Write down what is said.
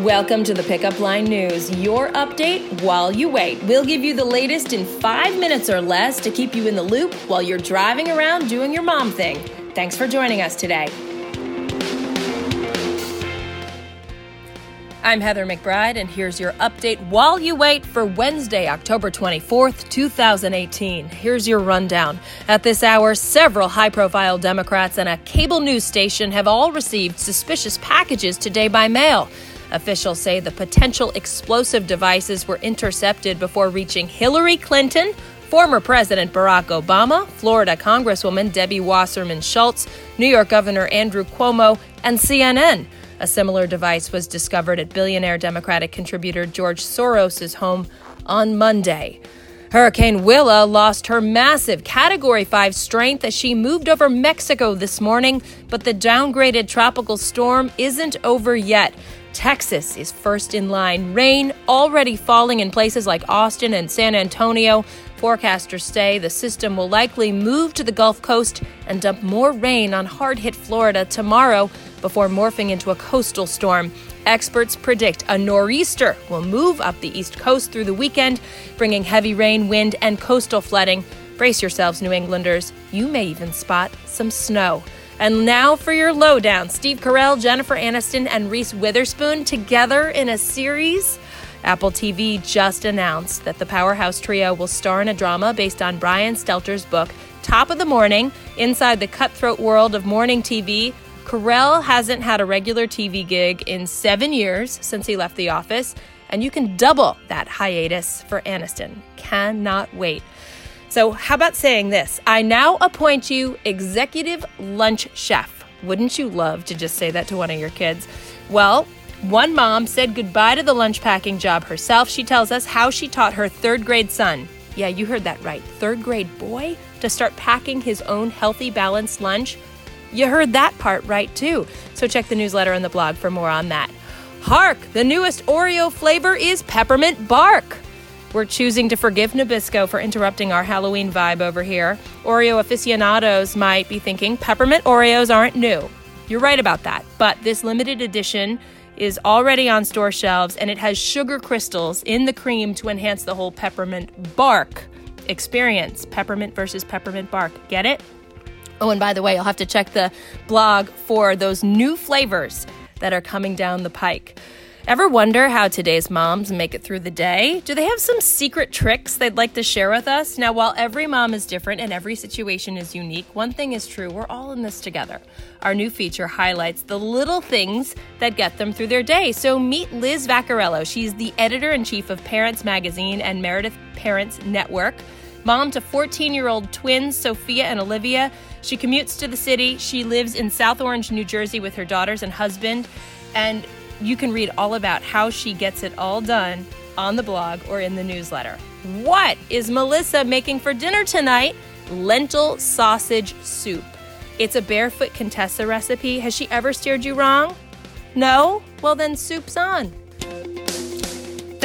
Welcome to the Pickup Line News, your update while you wait. We'll give you the latest in five minutes or less to keep you in the loop while you're driving around doing your mom thing. Thanks for joining us today. I'm Heather McBride, and here's your update while you wait for Wednesday, October 24th, 2018. Here's your rundown. At this hour, several high profile Democrats and a cable news station have all received suspicious packages today by mail. Officials say the potential explosive devices were intercepted before reaching Hillary Clinton, former President Barack Obama, Florida Congresswoman Debbie Wasserman Schultz, New York Governor Andrew Cuomo, and CNN. A similar device was discovered at billionaire Democratic contributor George Soros' home on Monday. Hurricane Willa lost her massive Category 5 strength as she moved over Mexico this morning, but the downgraded tropical storm isn't over yet. Texas is first in line. Rain already falling in places like Austin and San Antonio. Forecasters say the system will likely move to the Gulf Coast and dump more rain on hard hit Florida tomorrow before morphing into a coastal storm. Experts predict a nor'easter will move up the east coast through the weekend, bringing heavy rain, wind, and coastal flooding. Brace yourselves, New Englanders. You may even spot some snow. And now for your lowdown Steve Carell, Jennifer Aniston, and Reese Witherspoon together in a series. Apple TV just announced that the Powerhouse Trio will star in a drama based on Brian Stelter's book, Top of the Morning Inside the Cutthroat World of Morning TV. Carell hasn't had a regular TV gig in seven years since he left the office, and you can double that hiatus for Aniston. Cannot wait. So, how about saying this? I now appoint you executive lunch chef. Wouldn't you love to just say that to one of your kids? Well, one mom said goodbye to the lunch packing job herself. She tells us how she taught her third grade son, yeah, you heard that right, third grade boy, to start packing his own healthy, balanced lunch. You heard that part right too. So check the newsletter and the blog for more on that. Hark! The newest Oreo flavor is peppermint bark. We're choosing to forgive Nabisco for interrupting our Halloween vibe over here. Oreo aficionados might be thinking peppermint Oreos aren't new. You're right about that, but this limited edition is already on store shelves and it has sugar crystals in the cream to enhance the whole peppermint bark experience. Peppermint versus peppermint bark. Get it? Oh, and by the way, you'll have to check the blog for those new flavors that are coming down the pike. Ever wonder how today's moms make it through the day? Do they have some secret tricks they'd like to share with us? Now, while every mom is different and every situation is unique, one thing is true we're all in this together. Our new feature highlights the little things that get them through their day. So, meet Liz Vaccariello. She's the editor in chief of Parents Magazine and Meredith Parents Network. Mom to 14 year old twins, Sophia and Olivia. She commutes to the city. She lives in South Orange, New Jersey with her daughters and husband. And you can read all about how she gets it all done on the blog or in the newsletter. What is Melissa making for dinner tonight? Lentil sausage soup. It's a barefoot Contessa recipe. Has she ever steered you wrong? No? Well, then soup's on.